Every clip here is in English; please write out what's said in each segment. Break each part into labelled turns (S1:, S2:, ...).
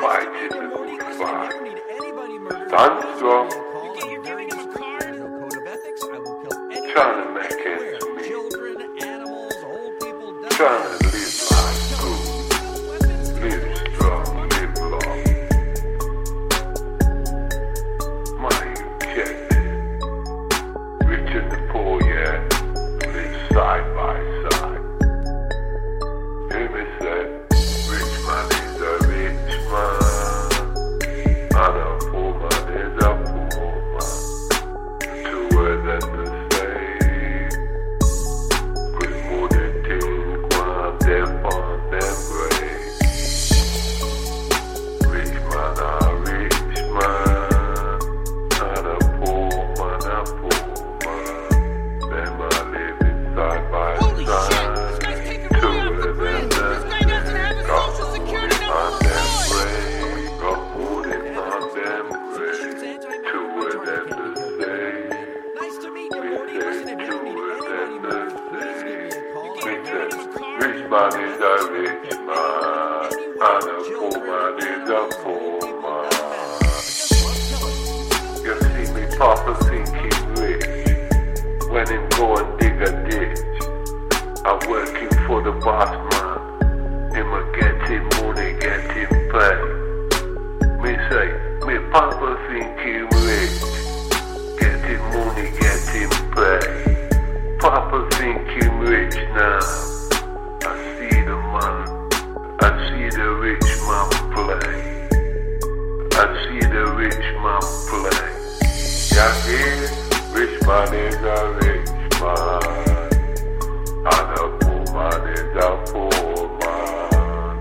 S1: matter.
S2: Fight
S1: Nice to
S2: in
S1: you,
S2: the
S1: Morty.
S2: good
S1: Listen, if you
S2: fight.
S1: ever need anybody murdered,
S2: Done
S1: just
S2: strong.
S1: give me a call.
S3: You- you're
S1: I'm very
S3: giving him a
S1: discreet.
S3: card?
S1: There's no code of ethics. I will kill anyone
S2: Trying to make
S1: anywhere.
S2: ends meet.
S1: Children, animals, old people,
S2: Trying to live life good.
S1: Weapons,
S2: Live strong, live long. Money injected. Rich and the poor, yeah. Live side by side. Hear me Rich man is a rich man, and a poor man is a poor man.
S1: You
S2: see me papa think rich, when him go and dig a ditch. I'm working for the boss man, him a get money, get him pay. Me say, me papa think him Rich man is a rich man, and a poor man is a poor man.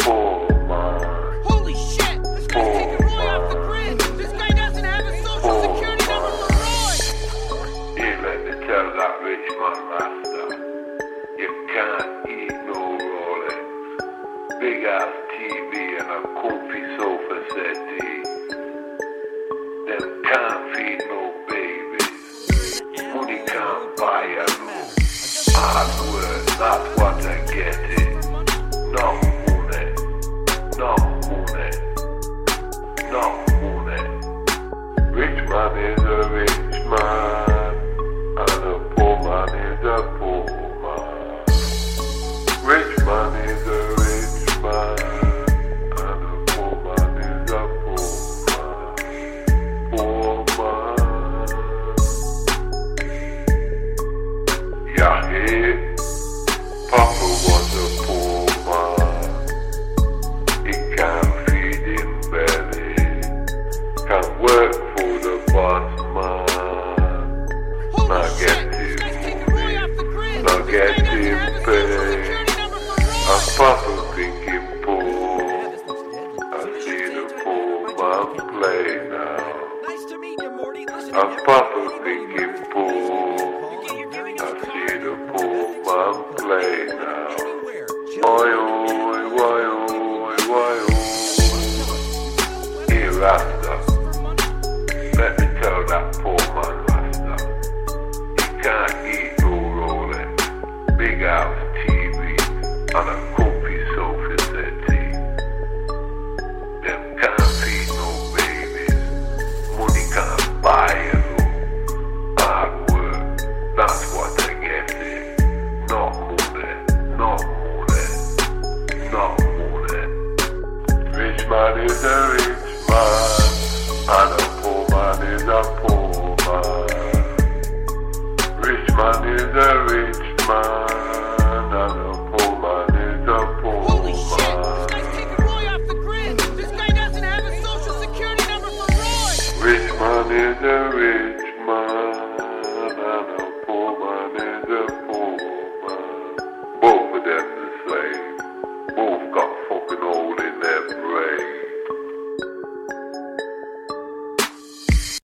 S2: Poor man.
S3: Holy shit! This guy's taking Roy off the grid! This guy doesn't have a social security number for Roy!
S2: Here, let me tell that rich man master, you can't eat no Rolex, big ass TV and a comfy sofa get it. No money, no money, no money. Rich man is a rich man, and a poor man is a poor man. Rich man is a rich man, and a poor man is a poor man. Poor man. Yeah, Rasta. Let me tell that poor man, Rasta. He can't eat no Rolex, big house TV, and a comfy sofa settee. Them can't feed no babies. Money can't buy a room. Hard work, that's what I get it. No money, no money, no money. Rich man is a rich man is a rich man, and a poor man is a poor man.
S3: Holy shit! This guy's taking Roy off the grid. This guy doesn't have a social security number for Roy.
S2: Rich man is a rich man, and a poor man is a poor man. Both of them.